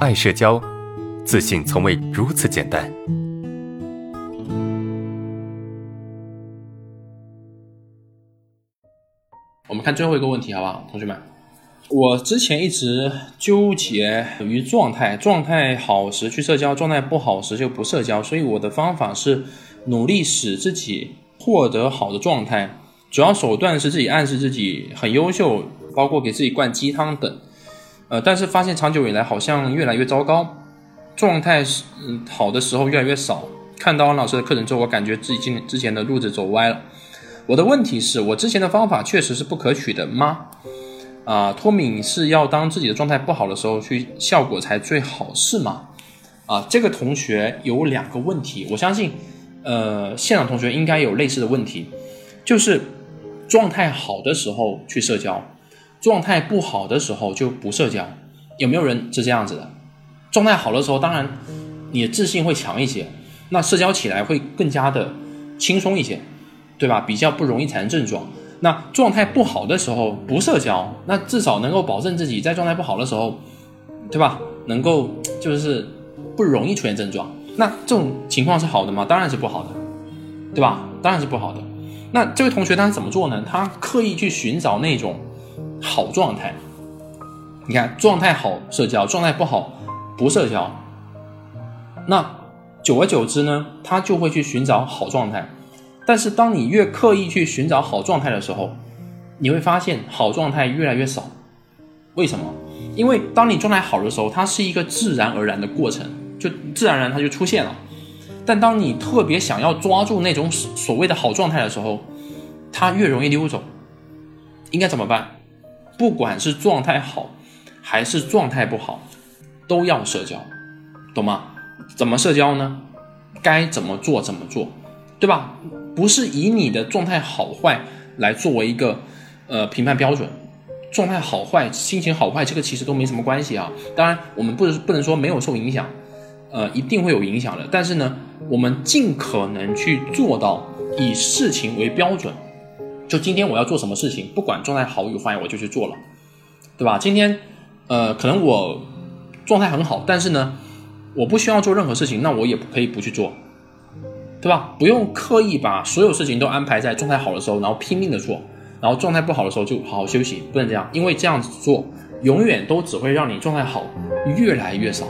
爱社交，自信从未如此简单。我们看最后一个问题，好不好，同学们？我之前一直纠结于状态，状态好时去社交，状态不好时就不社交。所以我的方法是努力使自己获得好的状态，主要手段是自己暗示自己很优秀，包括给自己灌鸡汤等。呃，但是发现长久以来好像越来越糟糕，状态是嗯好的时候越来越少。看到王老师的课程之后，我感觉自己今之前的路子走歪了。我的问题是我之前的方法确实是不可取的吗？啊，脱敏是要当自己的状态不好的时候去效果才最好是吗？啊，这个同学有两个问题，我相信，呃，现场同学应该有类似的问题，就是状态好的时候去社交，状态不好的时候就不社交，有没有人是这样子的？状态好的时候，当然你的自信会强一些，那社交起来会更加的轻松一些。对吧？比较不容易产生症状。那状态不好的时候不社交，那至少能够保证自己在状态不好的时候，对吧？能够就是不容易出现症状。那这种情况是好的吗？当然是不好的，对吧？当然是不好的。那这位同学他怎么做呢？他刻意去寻找那种好状态。你看，状态好社交，状态不好不社交。那久而久之呢，他就会去寻找好状态。但是，当你越刻意去寻找好状态的时候，你会发现好状态越来越少。为什么？因为当你状态好的时候，它是一个自然而然的过程，就自然而然它就出现了。但当你特别想要抓住那种所谓的好状态的时候，它越容易溜走。应该怎么办？不管是状态好还是状态不好，都要社交，懂吗？怎么社交呢？该怎么做怎么做，对吧？不是以你的状态好坏来作为一个呃评判标准，状态好坏、心情好坏，这个其实都没什么关系啊。当然，我们不不能说没有受影响，呃，一定会有影响的。但是呢，我们尽可能去做到以事情为标准。就今天我要做什么事情，不管状态好与坏，我就去做了，对吧？今天呃，可能我状态很好，但是呢，我不需要做任何事情，那我也可以不去做。对吧？不用刻意把所有事情都安排在状态好的时候，然后拼命的做，然后状态不好的时候就好好休息，不能这样，因为这样子做永远都只会让你状态好越来越少。